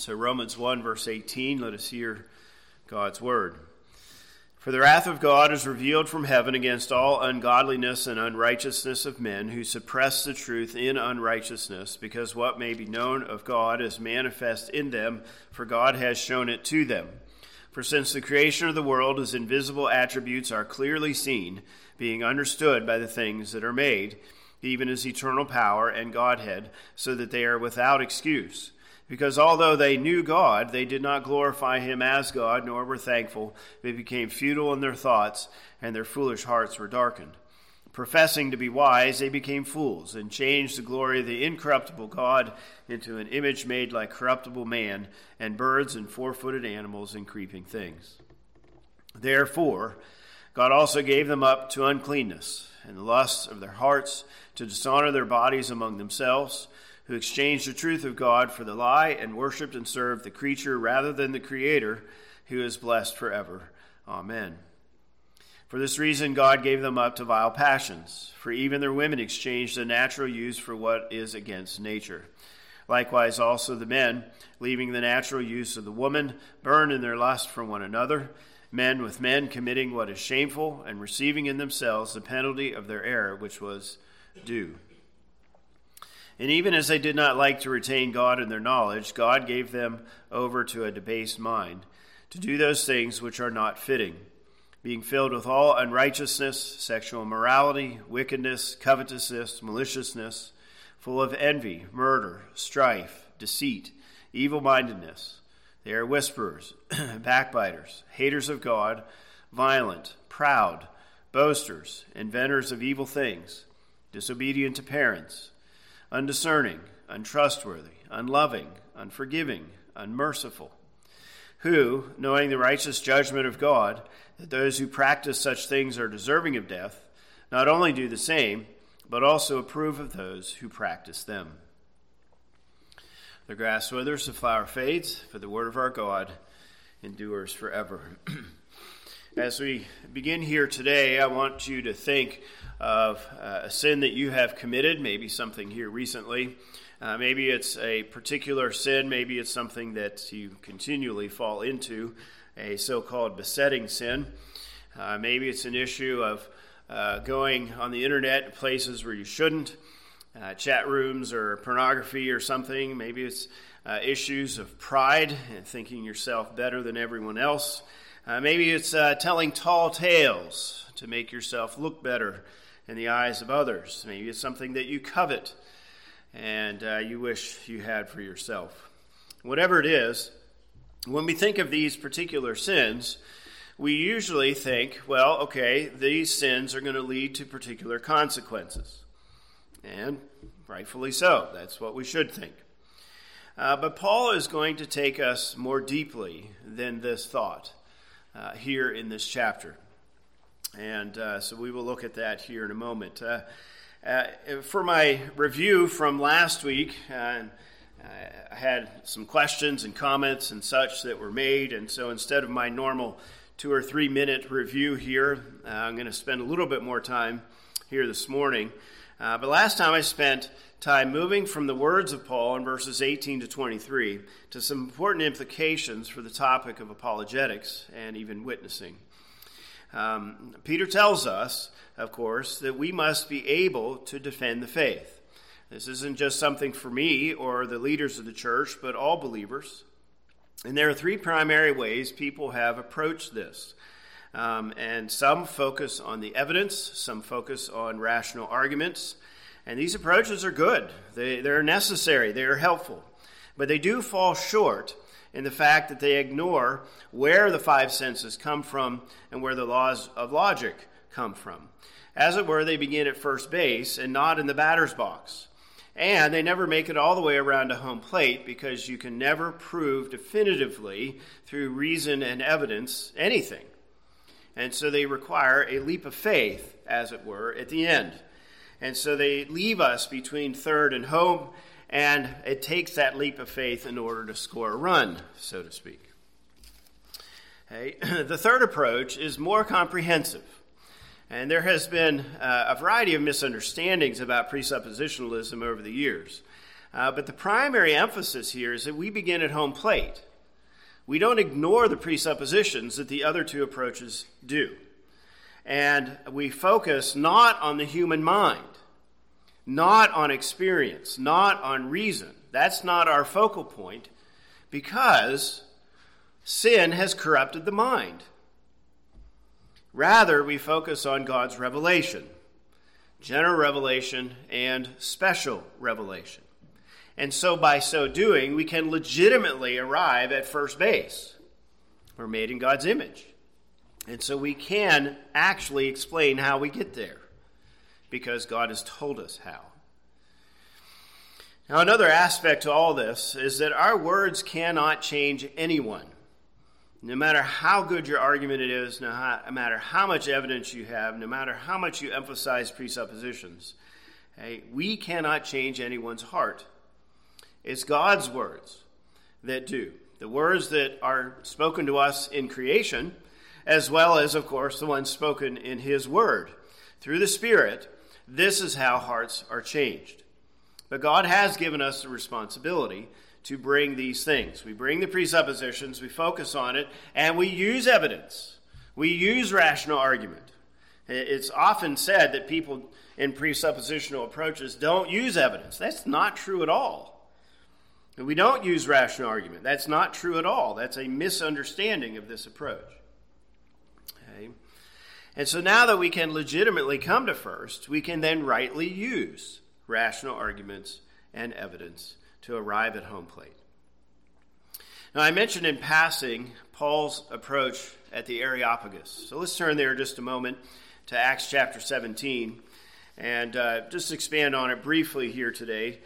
And so, Romans 1, verse 18, let us hear God's word. For the wrath of God is revealed from heaven against all ungodliness and unrighteousness of men who suppress the truth in unrighteousness, because what may be known of God is manifest in them, for God has shown it to them. For since the creation of the world his invisible attributes are clearly seen, being understood by the things that are made, even his eternal power and Godhead, so that they are without excuse. Because although they knew God, they did not glorify him as God, nor were thankful. They became futile in their thoughts, and their foolish hearts were darkened. Professing to be wise, they became fools, and changed the glory of the incorruptible God into an image made like corruptible man, and birds, and four footed animals, and creeping things. Therefore, God also gave them up to uncleanness, and the lusts of their hearts, to dishonor their bodies among themselves who exchanged the truth of God for the lie and worshiped and served the creature rather than the Creator, who is blessed forever. Amen. For this reason, God gave them up to vile passions, for even their women exchanged the natural use for what is against nature. Likewise, also the men, leaving the natural use of the woman, burned in their lust for one another, men with men committing what is shameful, and receiving in themselves the penalty of their error, which was due. And even as they did not like to retain God in their knowledge, God gave them over to a debased mind to do those things which are not fitting, being filled with all unrighteousness, sexual immorality, wickedness, covetousness, maliciousness, full of envy, murder, strife, deceit, evil mindedness. They are whisperers, backbiters, haters of God, violent, proud, boasters, inventors of evil things, disobedient to parents undiscerning, untrustworthy, unloving, unforgiving, unmerciful, who, knowing the righteous judgment of God, that those who practice such things are deserving of death, not only do the same, but also approve of those who practice them. The grass withers, the flower fades, but the word of our God endures forever. As we begin here today, I want you to think of uh, a sin that you have committed, maybe something here recently. Uh, maybe it's a particular sin, maybe it's something that you continually fall into, a so called besetting sin. Uh, maybe it's an issue of uh, going on the internet to places where you shouldn't, uh, chat rooms or pornography or something. Maybe it's uh, issues of pride and thinking yourself better than everyone else. Maybe it's telling tall tales to make yourself look better in the eyes of others. Maybe it's something that you covet and uh, you wish you had for yourself. Whatever it is, when we think of these particular sins, we usually think, well, okay, these sins are going to lead to particular consequences. And rightfully so. That's what we should think. Uh, but Paul is going to take us more deeply than this thought uh, here in this chapter. And uh, so we will look at that here in a moment. Uh, uh for my review from last week, uh, I had some questions and comments and such that were made. And so instead of my normal two or three minute review here, uh, I'm going to spend a little bit more time here this morning. but last time I spent time moving from the words of Paul in verses 18 to 23 to some important implications for the topic of apologetics and even witnessing. Um, Peter tells us, of course, that we must be able to defend the faith. This isn't just something for me or the leaders of the church, but all believers. And there are three primary ways people have approached this. Um, and some focus on the evidence, some focus on rational arguments, and these approaches are good, they, they're necessary, they are helpful. But they do fall short in the fact that they ignore where the five senses come from and where the laws of logic come from. As it were, they begin at first base and not in the batter's box. And they never make it all the way around to home plate because you can never prove definitively through reason and evidence anything. And so they require a leap of faith, as it were, at the end. And so they leave us between third and home, and it takes that leap of faith in order to score a run, so to speak. The third approach is more comprehensive. And there has been uh, a variety of misunderstandings about presuppositionalism over the years. Uh, but the primary emphasis here is that we begin at home plate. We don't ignore the presuppositions that the other two approaches do. And we focus not on the human mind, not on experience, not on reason. That's not our focal point because sin has corrupted the mind. Rather, we focus on God's revelation general revelation and special revelation. And so, by so doing, we can legitimately arrive at first base. We're made in God's image. And so, we can actually explain how we get there because God has told us how. Now, another aspect to all this is that our words cannot change anyone. No matter how good your argument it is, no matter how much evidence you have, no matter how much you emphasize presuppositions, hey, we cannot change anyone's heart. It's God's words that do. The words that are spoken to us in creation, as well as, of course, the ones spoken in His Word. Through the Spirit, this is how hearts are changed. But God has given us the responsibility to bring these things. We bring the presuppositions, we focus on it, and we use evidence. We use rational argument. It's often said that people in presuppositional approaches don't use evidence. That's not true at all. We don't use rational argument. That's not true at all. That's a misunderstanding of this approach. And so now that we can legitimately come to first, we can then rightly use rational arguments and evidence to arrive at home plate. Now, I mentioned in passing Paul's approach at the Areopagus. So let's turn there just a moment to Acts chapter 17 and uh, just expand on it briefly here today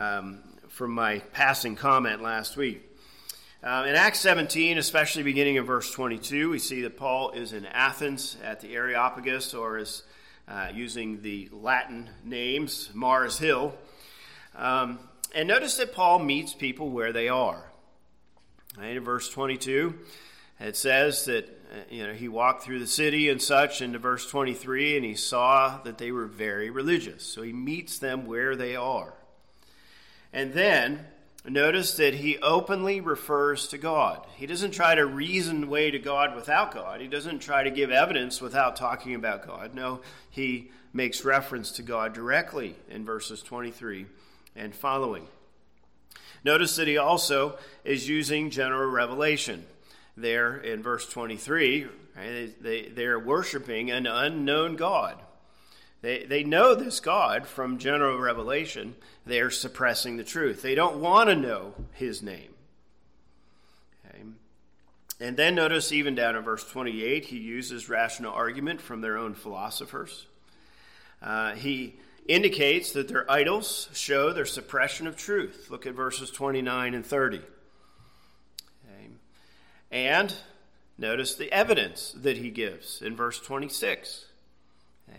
um, from my passing comment last week. Uh, in Acts 17, especially beginning in verse 22, we see that Paul is in Athens at the Areopagus, or is uh, using the Latin names, Mars Hill. Um, and notice that Paul meets people where they are. Right, in verse 22, it says that uh, you know he walked through the city and such. Into verse 23, and he saw that they were very religious. So he meets them where they are. And then notice that he openly refers to God. He doesn't try to reason way to God without God. He doesn't try to give evidence without talking about God. No, he makes reference to God directly in verses 23 and following. Notice that he also is using general revelation. There in verse 23, right, they, they are worshiping an unknown God. They, they know this God from general revelation. They are suppressing the truth. They don't want to know his name. Okay. And then notice, even down in verse 28, he uses rational argument from their own philosophers. Uh, he indicates that their idols show their suppression of truth. Look at verses 29 and 30. Okay. And notice the evidence that he gives in verse 26.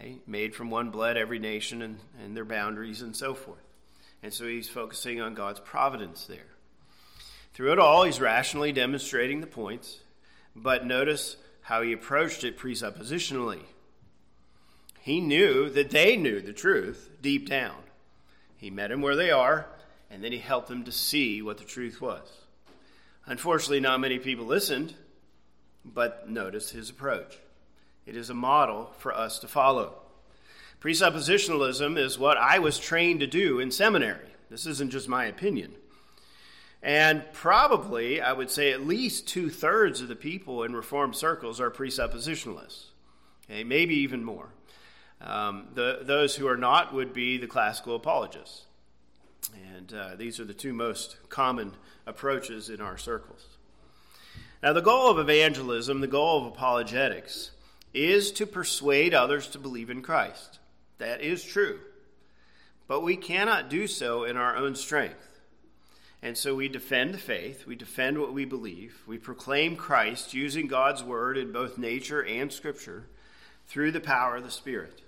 Okay. Made from one blood, every nation and, and their boundaries and so forth. And so he's focusing on God's providence there. Through it all, he's rationally demonstrating the points, but notice how he approached it presuppositionally. He knew that they knew the truth deep down. He met them where they are, and then he helped them to see what the truth was. Unfortunately, not many people listened, but notice his approach. It is a model for us to follow. Presuppositionalism is what I was trained to do in seminary. This isn't just my opinion. And probably, I would say at least two thirds of the people in Reformed circles are presuppositionalists. Okay, maybe even more. Um, the, those who are not would be the classical apologists. And uh, these are the two most common approaches in our circles. Now, the goal of evangelism, the goal of apologetics, is to persuade others to believe in Christ. That is true. But we cannot do so in our own strength. And so we defend the faith, we defend what we believe, we proclaim Christ using God's word in both nature and scripture through the power of the Spirit.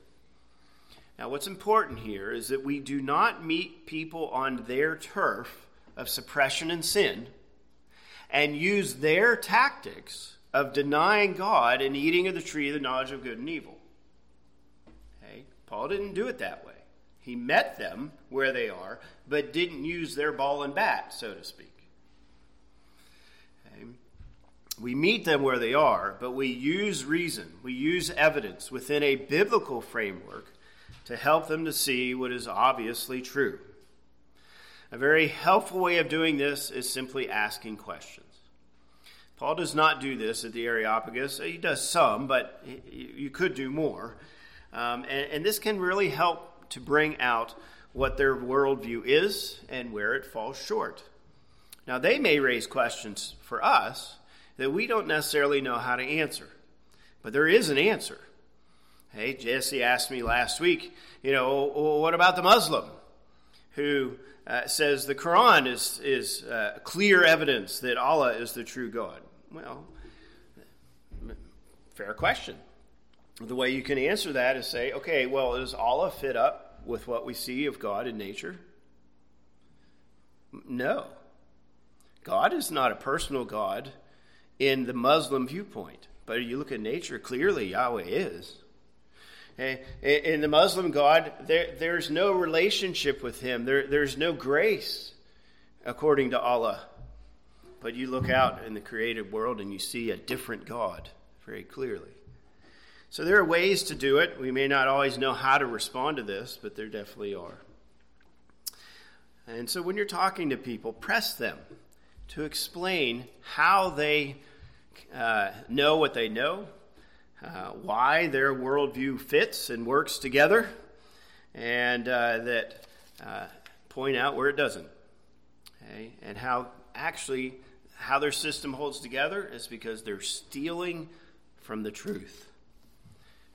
Now, what's important here is that we do not meet people on their turf of suppression and sin and use their tactics of denying God and eating of the tree of the knowledge of good and evil. Okay? Paul didn't do it that way. He met them where they are, but didn't use their ball and bat, so to speak. Okay. We meet them where they are, but we use reason, we use evidence within a biblical framework to help them to see what is obviously true. A very helpful way of doing this is simply asking questions. Paul does not do this at the Areopagus. He does some, but you could do more. Um, and, and this can really help to bring out what their worldview is and where it falls short. Now, they may raise questions for us that we don't necessarily know how to answer, but there is an answer. Hey, Jesse asked me last week, you know, what about the Muslim who uh, says the Quran is, is uh, clear evidence that Allah is the true God? Well, fair question. The way you can answer that is say, okay, well, does Allah fit up with what we see of God in nature? No. God is not a personal God in the Muslim viewpoint. But you look at nature, clearly Yahweh is. Eh, in the Muslim God, there, there's no relationship with Him, there, there's no grace according to Allah. But you look out in the created world and you see a different God very clearly. So there are ways to do it. We may not always know how to respond to this, but there definitely are. And so when you're talking to people, press them to explain how they uh, know what they know, uh, why their worldview fits and works together, and uh, that uh, point out where it doesn't. Okay? And how actually how their system holds together is because they're stealing from the truth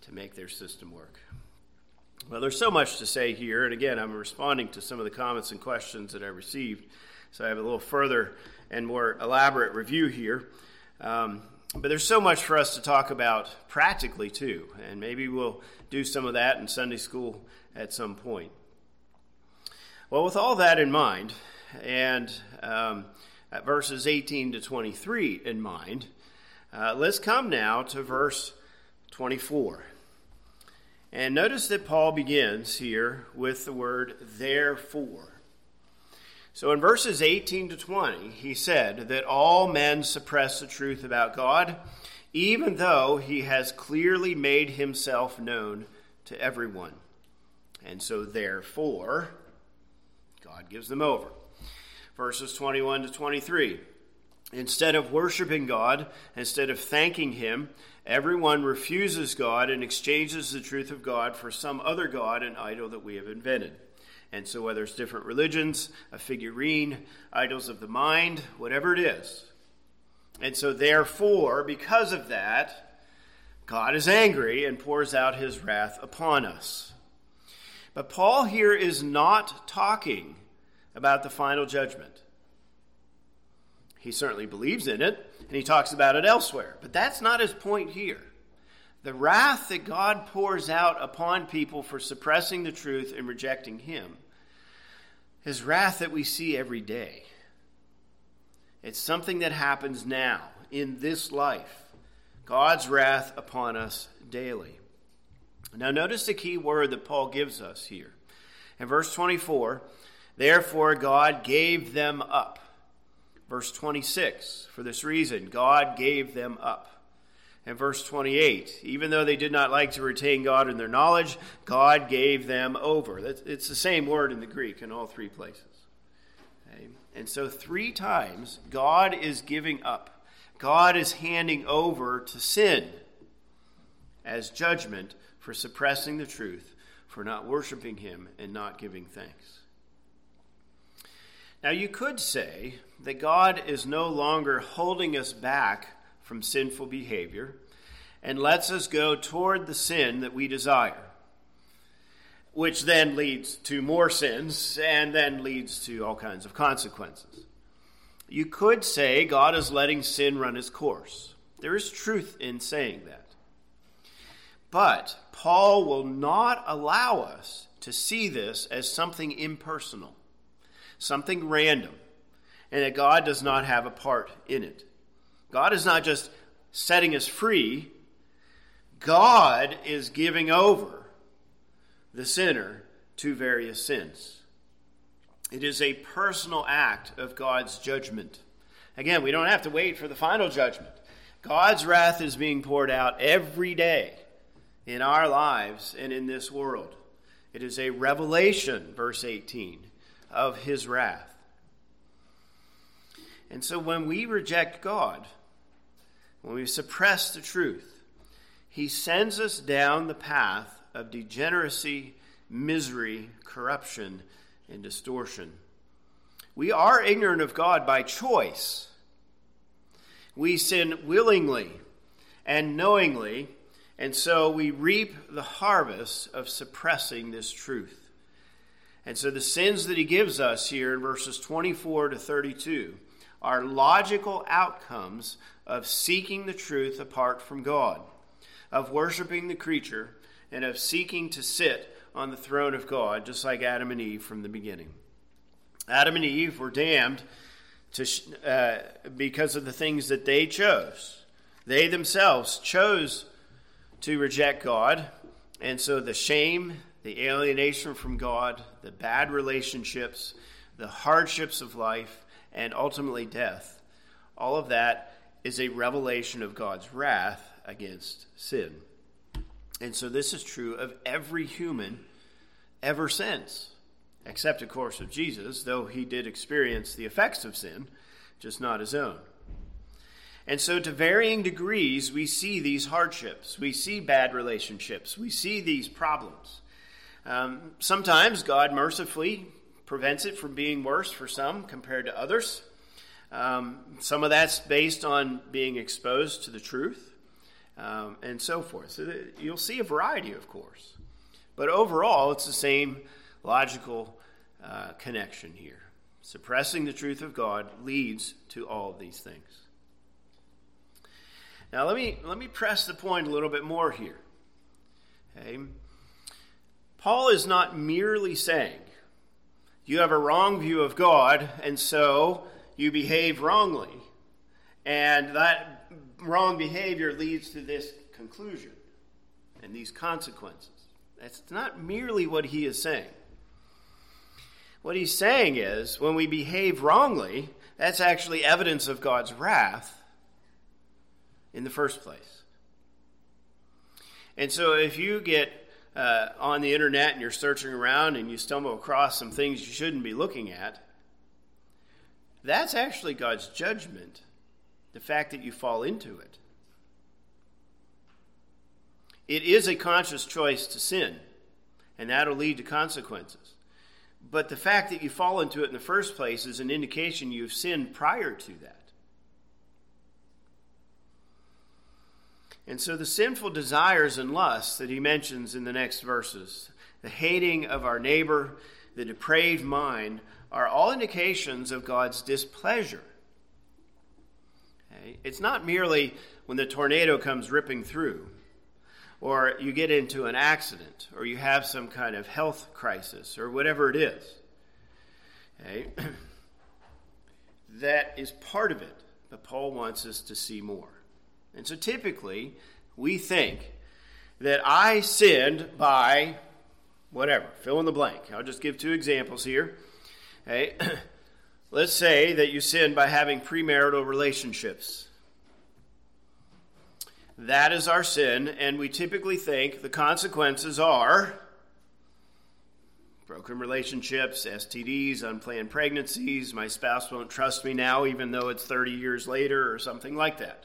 to make their system work. Well, there's so much to say here, and again, I'm responding to some of the comments and questions that I received, so I have a little further and more elaborate review here. Um, but there's so much for us to talk about practically, too, and maybe we'll do some of that in Sunday school at some point. Well, with all that in mind, and um, verses 18 to 23 in mind, uh, let's come now to verse 24. And notice that Paul begins here with the word therefore. So in verses 18 to 20, he said that all men suppress the truth about God, even though he has clearly made himself known to everyone. And so, therefore, God gives them over. Verses 21 to 23. Instead of worshiping God, instead of thanking Him, everyone refuses God and exchanges the truth of God for some other God and idol that we have invented. And so, whether it's different religions, a figurine, idols of the mind, whatever it is. And so, therefore, because of that, God is angry and pours out his wrath upon us. But Paul here is not talking about the final judgment. He certainly believes in it, and he talks about it elsewhere. But that's not his point here. The wrath that God pours out upon people for suppressing the truth and rejecting Him is wrath that we see every day. It's something that happens now, in this life. God's wrath upon us daily. Now, notice the key word that Paul gives us here. In verse 24, therefore God gave them up. Verse 26, for this reason, God gave them up. And verse 28 even though they did not like to retain God in their knowledge, God gave them over. It's the same word in the Greek in all three places. Okay? And so, three times, God is giving up. God is handing over to sin as judgment for suppressing the truth, for not worshiping Him, and not giving thanks. Now, you could say that God is no longer holding us back from sinful behavior and lets us go toward the sin that we desire, which then leads to more sins and then leads to all kinds of consequences. You could say God is letting sin run its course. There is truth in saying that. But Paul will not allow us to see this as something impersonal, something random, and that God does not have a part in it. God is not just setting us free, God is giving over the sinner to various sins. It is a personal act of God's judgment. Again, we don't have to wait for the final judgment. God's wrath is being poured out every day in our lives and in this world. It is a revelation, verse 18, of his wrath. And so when we reject God, when we suppress the truth, he sends us down the path of degeneracy, misery, corruption, and distortion. We are ignorant of God by choice. We sin willingly and knowingly, and so we reap the harvest of suppressing this truth. And so the sins that he gives us here in verses 24 to 32 are logical outcomes of seeking the truth apart from God, of worshiping the creature, and of seeking to sit on the throne of God, just like Adam and Eve from the beginning. Adam and Eve were damned to, uh, because of the things that they chose. They themselves chose to reject God, and so the shame, the alienation from God, the bad relationships, the hardships of life, and ultimately death, all of that is a revelation of God's wrath against sin. And so this is true of every human ever since, except, of course, of Jesus, though he did experience the effects of sin, just not his own. And so, to varying degrees, we see these hardships. We see bad relationships. We see these problems. Um, sometimes God mercifully prevents it from being worse for some compared to others. Um, some of that's based on being exposed to the truth um, and so forth. So you'll see a variety, of course. But overall, it's the same logical uh, connection here. Suppressing the truth of God leads to all of these things. Now, let me, let me press the point a little bit more here. Okay? Paul is not merely saying you have a wrong view of God, and so you behave wrongly, and that wrong behavior leads to this conclusion and these consequences. That's not merely what he is saying. What he's saying is when we behave wrongly, that's actually evidence of God's wrath in the first place. And so if you get uh, on the internet and you're searching around and you stumble across some things you shouldn't be looking at, that's actually God's judgment, the fact that you fall into it. It is a conscious choice to sin, and that'll lead to consequences. But the fact that you fall into it in the first place is an indication you've sinned prior to that. And so the sinful desires and lusts that he mentions in the next verses, the hating of our neighbor, the depraved mind, are all indications of God's displeasure. Okay? It's not merely when the tornado comes ripping through or you get into an accident, or you have some kind of health crisis, or whatever it is. Okay? that is part of it, but Paul wants us to see more. And so typically, we think that I sinned by whatever, fill in the blank. I'll just give two examples here. Okay? Let's say that you sin by having premarital relationships. That is our sin, and we typically think the consequences are broken relationships, STDs, unplanned pregnancies, my spouse won't trust me now, even though it's 30 years later, or something like that.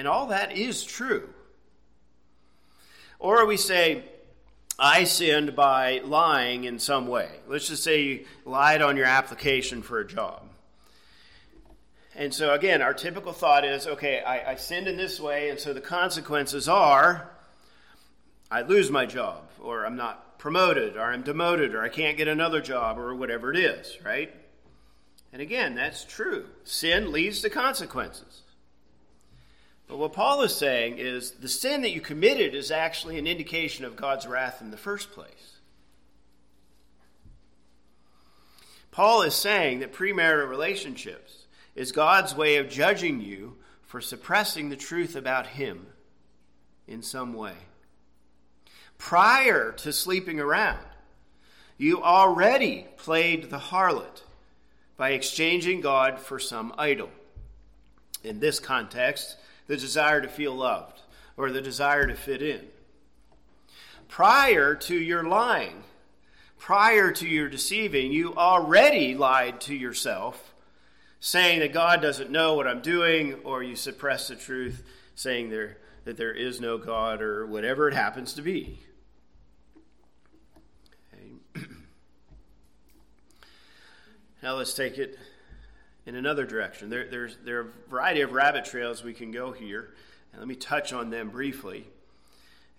And all that is true. Or we say, I sinned by lying in some way. Let's just say you lied on your application for a job. And so, again, our typical thought is okay, I, I sinned in this way, and so the consequences are I lose my job, or I'm not promoted, or I'm demoted, or I can't get another job, or whatever it is, right? And again, that's true. Sin leads to consequences. But what Paul is saying is the sin that you committed is actually an indication of God's wrath in the first place. Paul is saying that premarital relationships is God's way of judging you for suppressing the truth about Him in some way. prior to sleeping around, you already played the harlot by exchanging God for some idol. In this context, the desire to feel loved or the desire to fit in. Prior to your lying, prior to your deceiving, you already lied to yourself, saying that God doesn't know what I'm doing, or you suppress the truth, saying there, that there is no God, or whatever it happens to be. Okay. now let's take it in another direction. There, there's, there are a variety of rabbit trails we can go here, and let me touch on them briefly.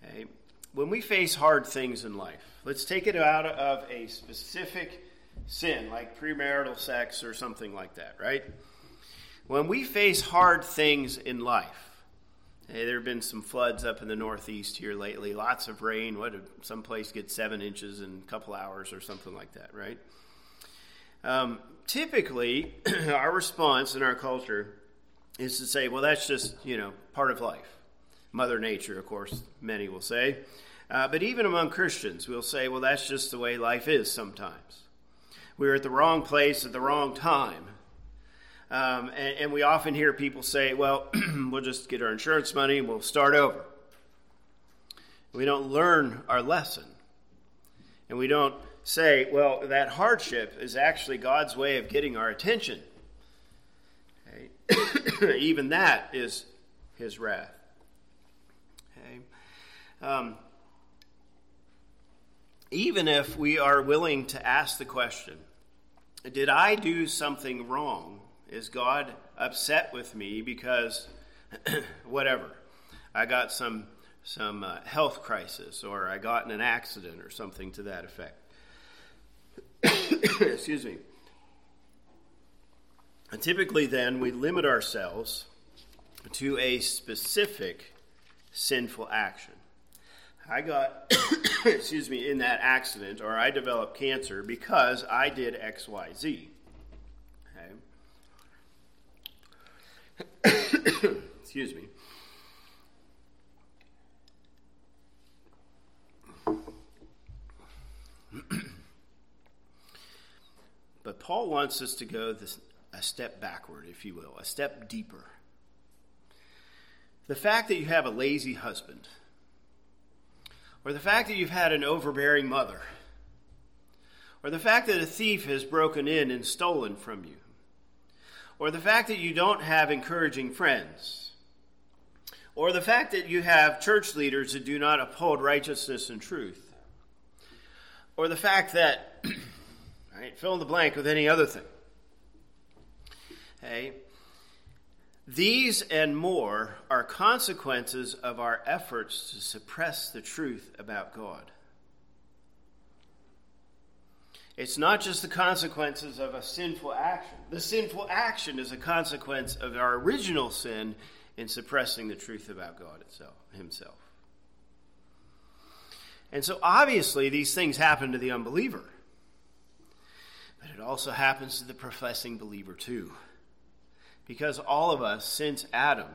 Okay. When we face hard things in life, let's take it out of a specific sin, like premarital sex or something like that, right? When we face hard things in life, Hey, there have been some floods up in the Northeast here lately. Lots of rain. What some place gets seven inches in a couple hours or something like that, right? Um, typically, our response in our culture is to say, "Well, that's just you know part of life." Mother Nature, of course, many will say. Uh, but even among Christians, we'll say, "Well, that's just the way life is." Sometimes we're at the wrong place at the wrong time um, and, and, we often hear people say, well, we'll just get our insurance money and we'll start over. We don't learn our lesson. And we don't say, well, that hardship is actually God's way of getting our attention. Okay? Even that is his wrath. Okay? Um, even if we are willing to ask the question, did I do something wrong is God upset with me because whatever? I got some some uh, health crisis or I got in an accident or something to that effect. Excuse me. And typically, then, we limit ourselves to a specific sinful action. I got, excuse me, in that accident, or I developed cancer because I did X, Y, Z. Okay. Excuse me. But Paul wants us to go this, a step backward, if you will, a step deeper. The fact that you have a lazy husband, or the fact that you've had an overbearing mother, or the fact that a thief has broken in and stolen from you, or the fact that you don't have encouraging friends, or the fact that you have church leaders that do not uphold righteousness and truth, or the fact that, right, fill in the blank with any other thing. Okay? These and more are consequences of our efforts to suppress the truth about God. It's not just the consequences of a sinful action. The sinful action is a consequence of our original sin in suppressing the truth about God itself, Himself. And so obviously these things happen to the unbeliever. It also happens to the professing believer too. Because all of us, since Adam,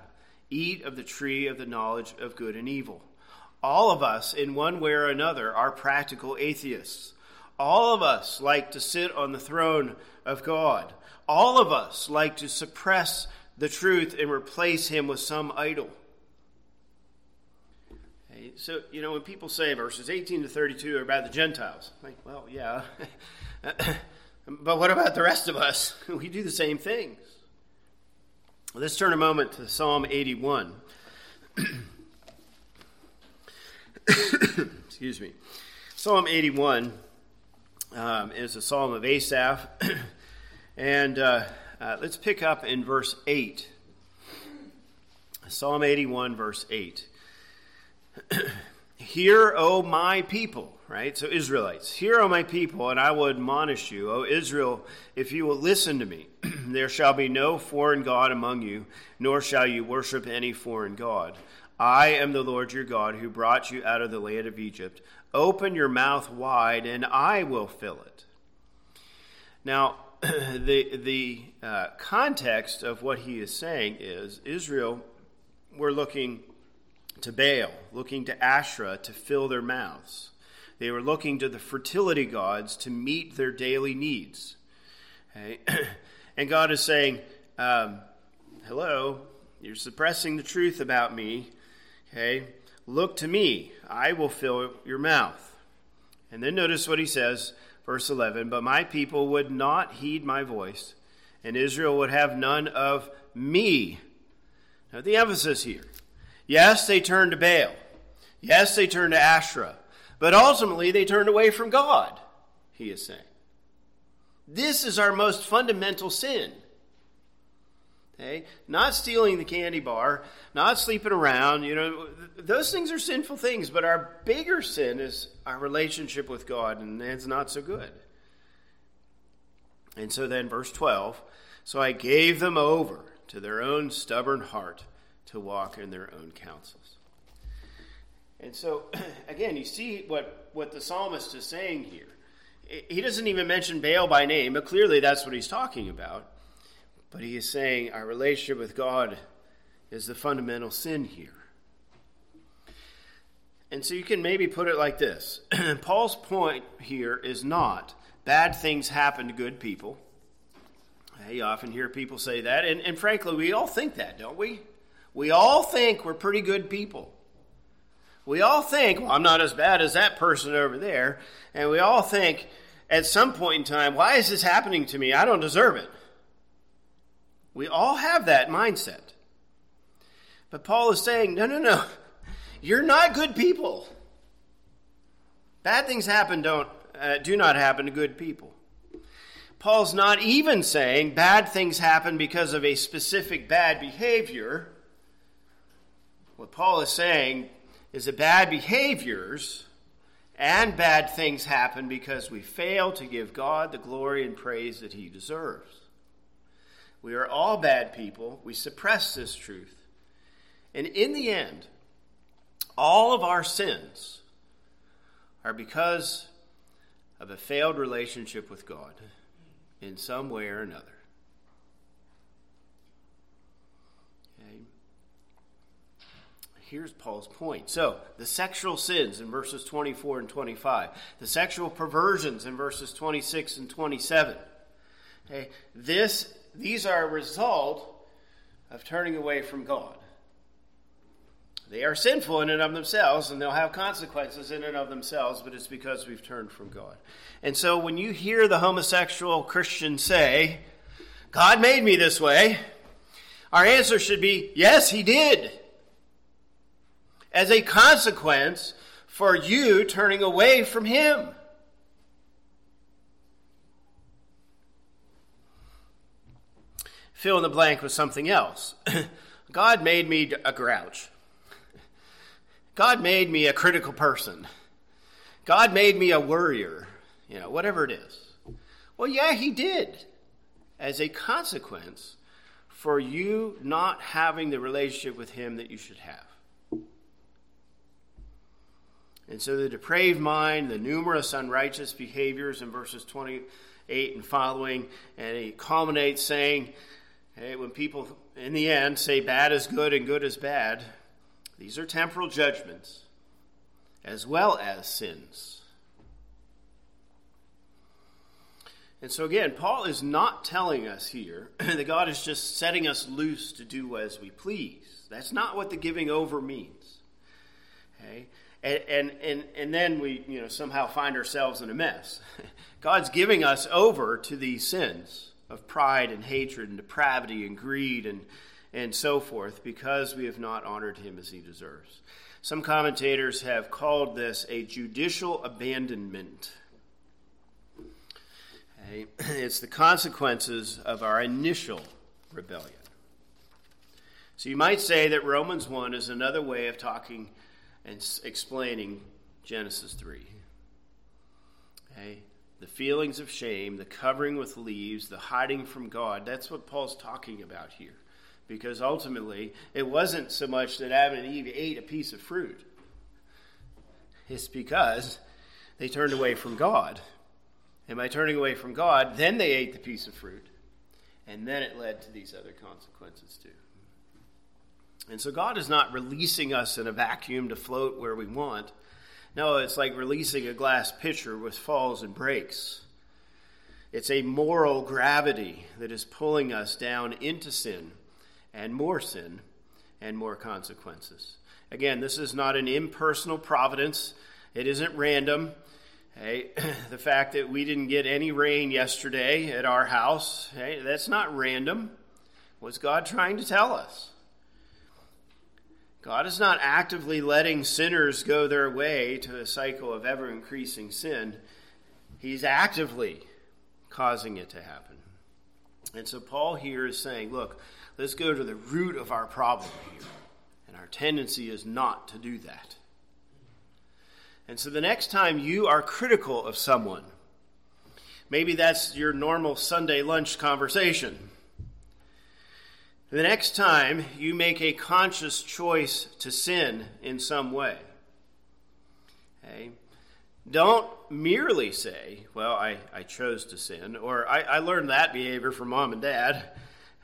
eat of the tree of the knowledge of good and evil. All of us, in one way or another, are practical atheists. All of us like to sit on the throne of God. All of us like to suppress the truth and replace him with some idol. Okay, so, you know, when people say verses 18 to 32 are about the Gentiles, I'm like, well, yeah. but what about the rest of us? We do the same things. Let's turn a moment to Psalm 81. Excuse me. Psalm 81 um, is a psalm of Asaph. and uh, uh, let's pick up in verse 8. Psalm 81, verse 8. Hear, O my people, right? So, Israelites, hear, O my people, and I will admonish you, O Israel, if you will listen to me. there shall be no foreign God among you, nor shall you worship any foreign God. I am the Lord your God who brought you out of the land of Egypt. Open your mouth wide, and I will fill it. Now, the, the uh, context of what he is saying is Israel were looking to Baal, looking to Asherah to fill their mouths. They were looking to the fertility gods to meet their daily needs. Okay? and God is saying, um, Hello, you're suppressing the truth about me. Okay? Look to me, I will fill your mouth. And then notice what he says, verse 11 But my people would not heed my voice, and Israel would have none of me. Now, the emphasis here. Yes, they turned to Baal. Yes, they turned to Asherah. But ultimately, they turned away from God, he is saying. This is our most fundamental sin. Okay? Not stealing the candy bar, not sleeping around, you know, those things are sinful things, but our bigger sin is our relationship with God, and it's not so good. And so then, verse 12 So I gave them over to their own stubborn heart to walk in their own counsels. And so, again, you see what, what the psalmist is saying here. He doesn't even mention Baal by name, but clearly that's what he's talking about. But he is saying our relationship with God is the fundamental sin here. And so you can maybe put it like this Paul's point here is not bad things happen to good people. You often hear people say that, and, and frankly, we all think that, don't we? We all think we're pretty good people. We all think, well, I'm not as bad as that person over there. And we all think at some point in time, why is this happening to me? I don't deserve it. We all have that mindset. But Paul is saying, no, no, no. You're not good people. Bad things happen don't uh, do not happen to good people. Paul's not even saying bad things happen because of a specific bad behavior. What Paul is saying is that bad behaviors and bad things happen because we fail to give God the glory and praise that he deserves. We are all bad people. We suppress this truth. And in the end, all of our sins are because of a failed relationship with God in some way or another. Okay. Here's Paul's point. So, the sexual sins in verses 24 and 25, the sexual perversions in verses 26 and 27. Okay. This, these are a result of turning away from God. They are sinful in and of themselves, and they'll have consequences in and of themselves, but it's because we've turned from God. And so when you hear the homosexual Christian say, God made me this way, our answer should be, yes, he did. As a consequence for you turning away from him. Fill in the blank with something else. God made me a grouch. God made me a critical person. God made me a worrier, you know, whatever it is. Well, yeah, He did. As a consequence for you not having the relationship with Him that you should have. And so the depraved mind, the numerous unrighteous behaviors in verses 28 and following, and he culminates saying, hey, when people in the end say bad is good and good is bad, these are temporal judgments as well as sins. And so, again, Paul is not telling us here that God is just setting us loose to do as we please. That's not what the giving over means. Okay? And, and, and, and then we you know, somehow find ourselves in a mess. God's giving us over to these sins of pride and hatred and depravity and greed and and so forth because we have not honored him as he deserves. Some commentators have called this a judicial abandonment. It's the consequences of our initial rebellion. So you might say that Romans 1 is another way of talking and explaining Genesis 3. Okay? The feelings of shame, the covering with leaves, the hiding from God, that's what Paul's talking about here because ultimately it wasn't so much that Adam and Eve ate a piece of fruit, it's because they turned away from God. And by turning away from God, then they ate the piece of fruit. And then it led to these other consequences too. And so God is not releasing us in a vacuum to float where we want. No, it's like releasing a glass pitcher with falls and breaks. It's a moral gravity that is pulling us down into sin and more sin and more consequences. Again, this is not an impersonal providence, it isn't random. Hey, the fact that we didn't get any rain yesterday at our house, hey, that's not random. What's God trying to tell us? God is not actively letting sinners go their way to a cycle of ever increasing sin. He's actively causing it to happen. And so Paul here is saying, look, let's go to the root of our problem here. And our tendency is not to do that. And so the next time you are critical of someone, maybe that's your normal Sunday lunch conversation. The next time you make a conscious choice to sin in some way, okay, don't merely say, Well, I, I chose to sin, or I, I learned that behavior from mom and dad.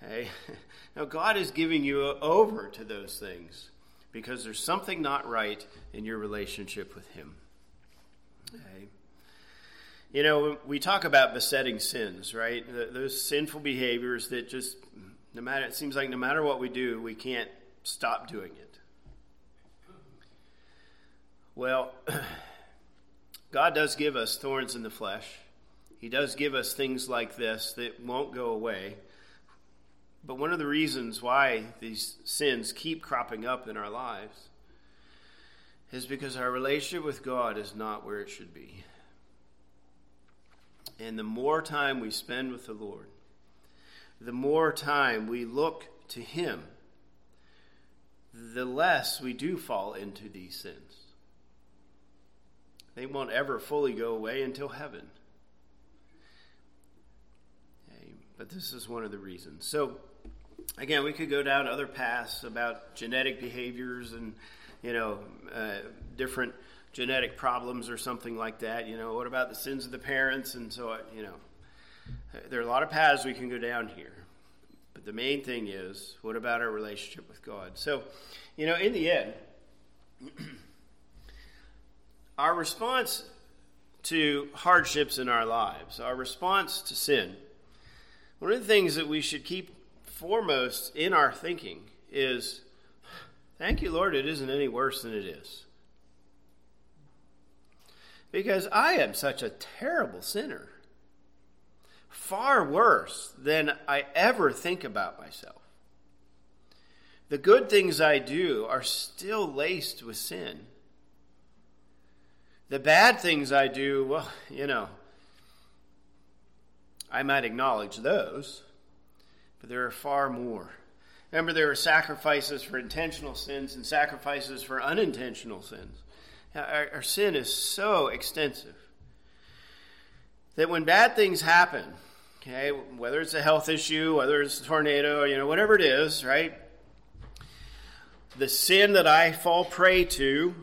Okay? No, God is giving you over to those things because there's something not right in your relationship with Him. Okay? You know, we talk about besetting sins, right? Those sinful behaviors that just no matter, it seems like no matter what we do, we can't stop doing it. Well, God does give us thorns in the flesh. He does give us things like this that won't go away. But one of the reasons why these sins keep cropping up in our lives is because our relationship with God is not where it should be. And the more time we spend with the Lord, the more time we look to Him, the less we do fall into these sins. They won't ever fully go away until heaven. Okay, but this is one of the reasons. So, again, we could go down other paths about genetic behaviors and, you know, uh, different genetic problems or something like that. You know, what about the sins of the parents? And so, you know, there are a lot of paths we can go down here. But the main thing is, what about our relationship with God? So, you know, in the end, our response to hardships in our lives, our response to sin, one of the things that we should keep foremost in our thinking is thank you, Lord, it isn't any worse than it is. Because I am such a terrible sinner far worse than I ever think about myself. The good things I do are still laced with sin. The bad things I do, well, you know, I might acknowledge those, but there are far more. Remember, there are sacrifices for intentional sins and sacrifices for unintentional sins. Our, our sin is so extensive that when bad things happen, okay, whether it's a health issue, whether it's a tornado, you know, whatever it is, right? The sin that I fall prey to,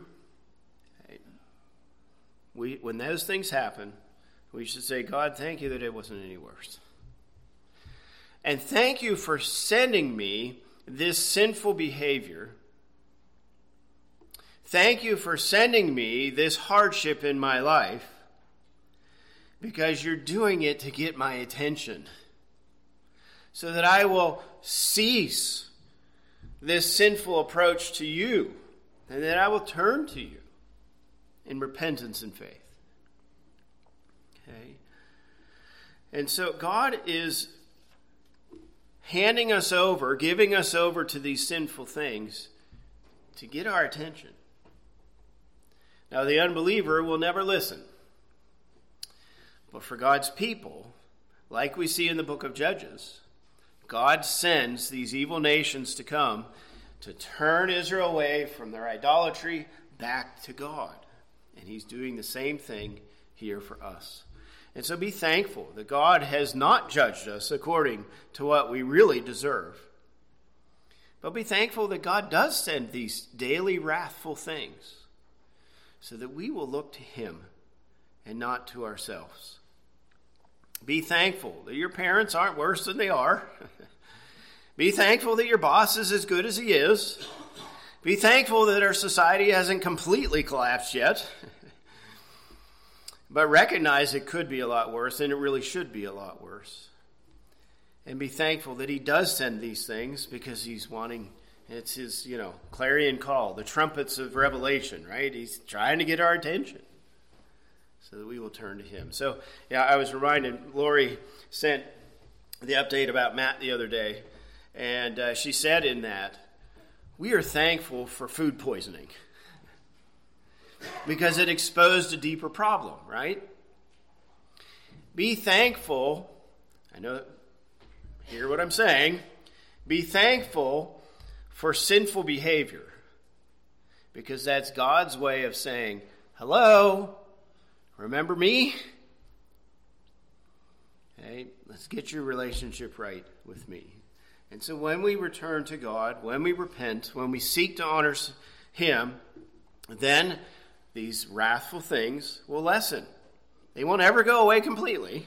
we, when those things happen, we should say, God, thank you that it wasn't any worse. And thank you for sending me this sinful behavior. Thank you for sending me this hardship in my life because you're doing it to get my attention. So that I will cease this sinful approach to you and that I will turn to you in repentance and faith. Okay? And so God is handing us over, giving us over to these sinful things to get our attention. Now, the unbeliever will never listen. But for God's people, like we see in the book of Judges, God sends these evil nations to come to turn Israel away from their idolatry back to God. And He's doing the same thing here for us. And so be thankful that God has not judged us according to what we really deserve. But be thankful that God does send these daily wrathful things so that we will look to Him and not to ourselves. Be thankful that your parents aren't worse than they are. Be thankful that your boss is as good as he is. Be thankful that our society hasn't completely collapsed yet. but recognize it could be a lot worse, and it really should be a lot worse. And be thankful that he does send these things because he's wanting it's his, you know, clarion call, the trumpets of revelation, right? He's trying to get our attention so that we will turn to him. So, yeah, I was reminded, Lori sent the update about Matt the other day, and uh, she said in that, we are thankful for food poisoning because it exposed a deeper problem, right? Be thankful. I know, hear what I'm saying. Be thankful for sinful behavior because that's God's way of saying, Hello, remember me? Okay, let's get your relationship right with me. And so when we return to God, when we repent, when we seek to honor Him, then these wrathful things will lessen. They won't ever go away completely,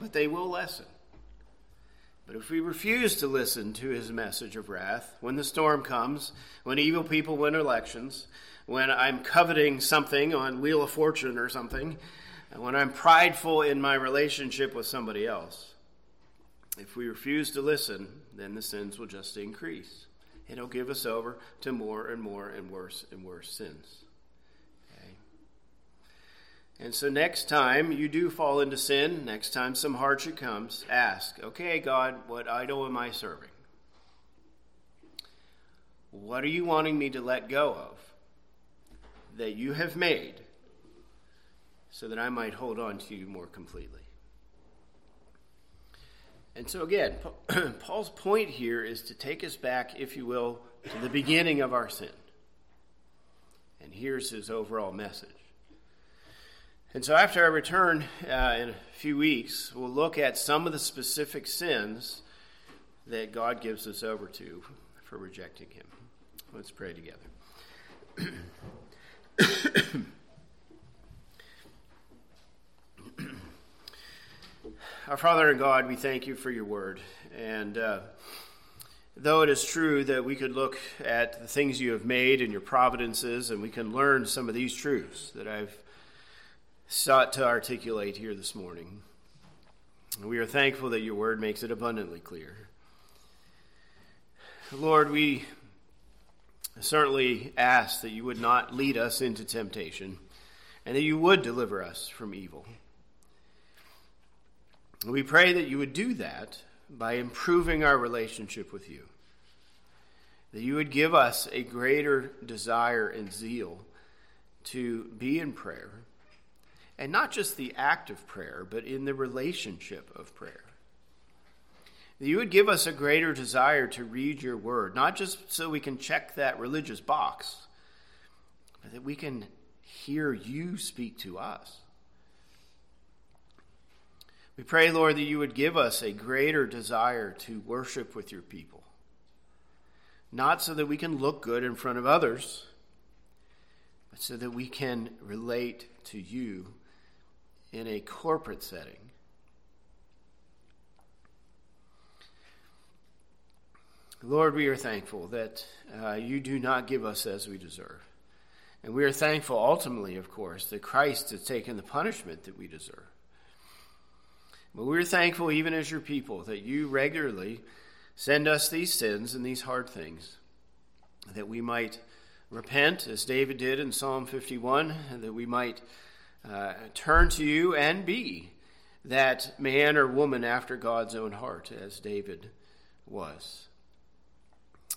but they will lessen. But if we refuse to listen to his message of wrath, when the storm comes, when evil people win elections, when I'm coveting something on Wheel of Fortune or something, and when I'm prideful in my relationship with somebody else, if we refuse to listen, then the sins will just increase. It'll give us over to more and more and worse and worse sins. And so, next time you do fall into sin, next time some hardship comes, ask, okay, God, what idol am I serving? What are you wanting me to let go of that you have made so that I might hold on to you more completely? And so, again, Paul's point here is to take us back, if you will, to the beginning of our sin. And here's his overall message. And so, after I return uh, in a few weeks, we'll look at some of the specific sins that God gives us over to for rejecting Him. Let's pray together. Our Father and God, we thank you for your word. And uh, though it is true that we could look at the things you have made and your providences, and we can learn some of these truths that I've sought to articulate here this morning. We are thankful that your word makes it abundantly clear. Lord, we certainly ask that you would not lead us into temptation and that you would deliver us from evil. We pray that you would do that by improving our relationship with you, that you would give us a greater desire and zeal to be in prayer and not just the act of prayer, but in the relationship of prayer. That you would give us a greater desire to read your word, not just so we can check that religious box, but that we can hear you speak to us. We pray, Lord, that you would give us a greater desire to worship with your people, not so that we can look good in front of others, but so that we can relate to you in a corporate setting. Lord, we are thankful that uh, you do not give us as we deserve. And we are thankful ultimately, of course, that Christ has taken the punishment that we deserve. But we're thankful, even as your people, that you regularly send us these sins and these hard things, that we might repent, as David did in Psalm 51, and that we might uh, turn to you and be that man or woman after God's own heart, as David was.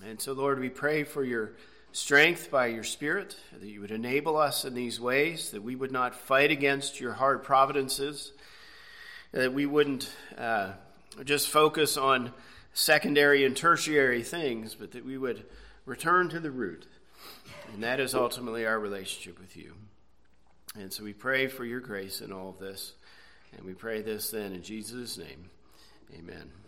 And so, Lord, we pray for your strength by your Spirit, that you would enable us in these ways, that we would not fight against your hard providences, that we wouldn't uh, just focus on secondary and tertiary things, but that we would return to the root. And that is ultimately our relationship with you. And so we pray for your grace in all of this. And we pray this then in Jesus' name. Amen.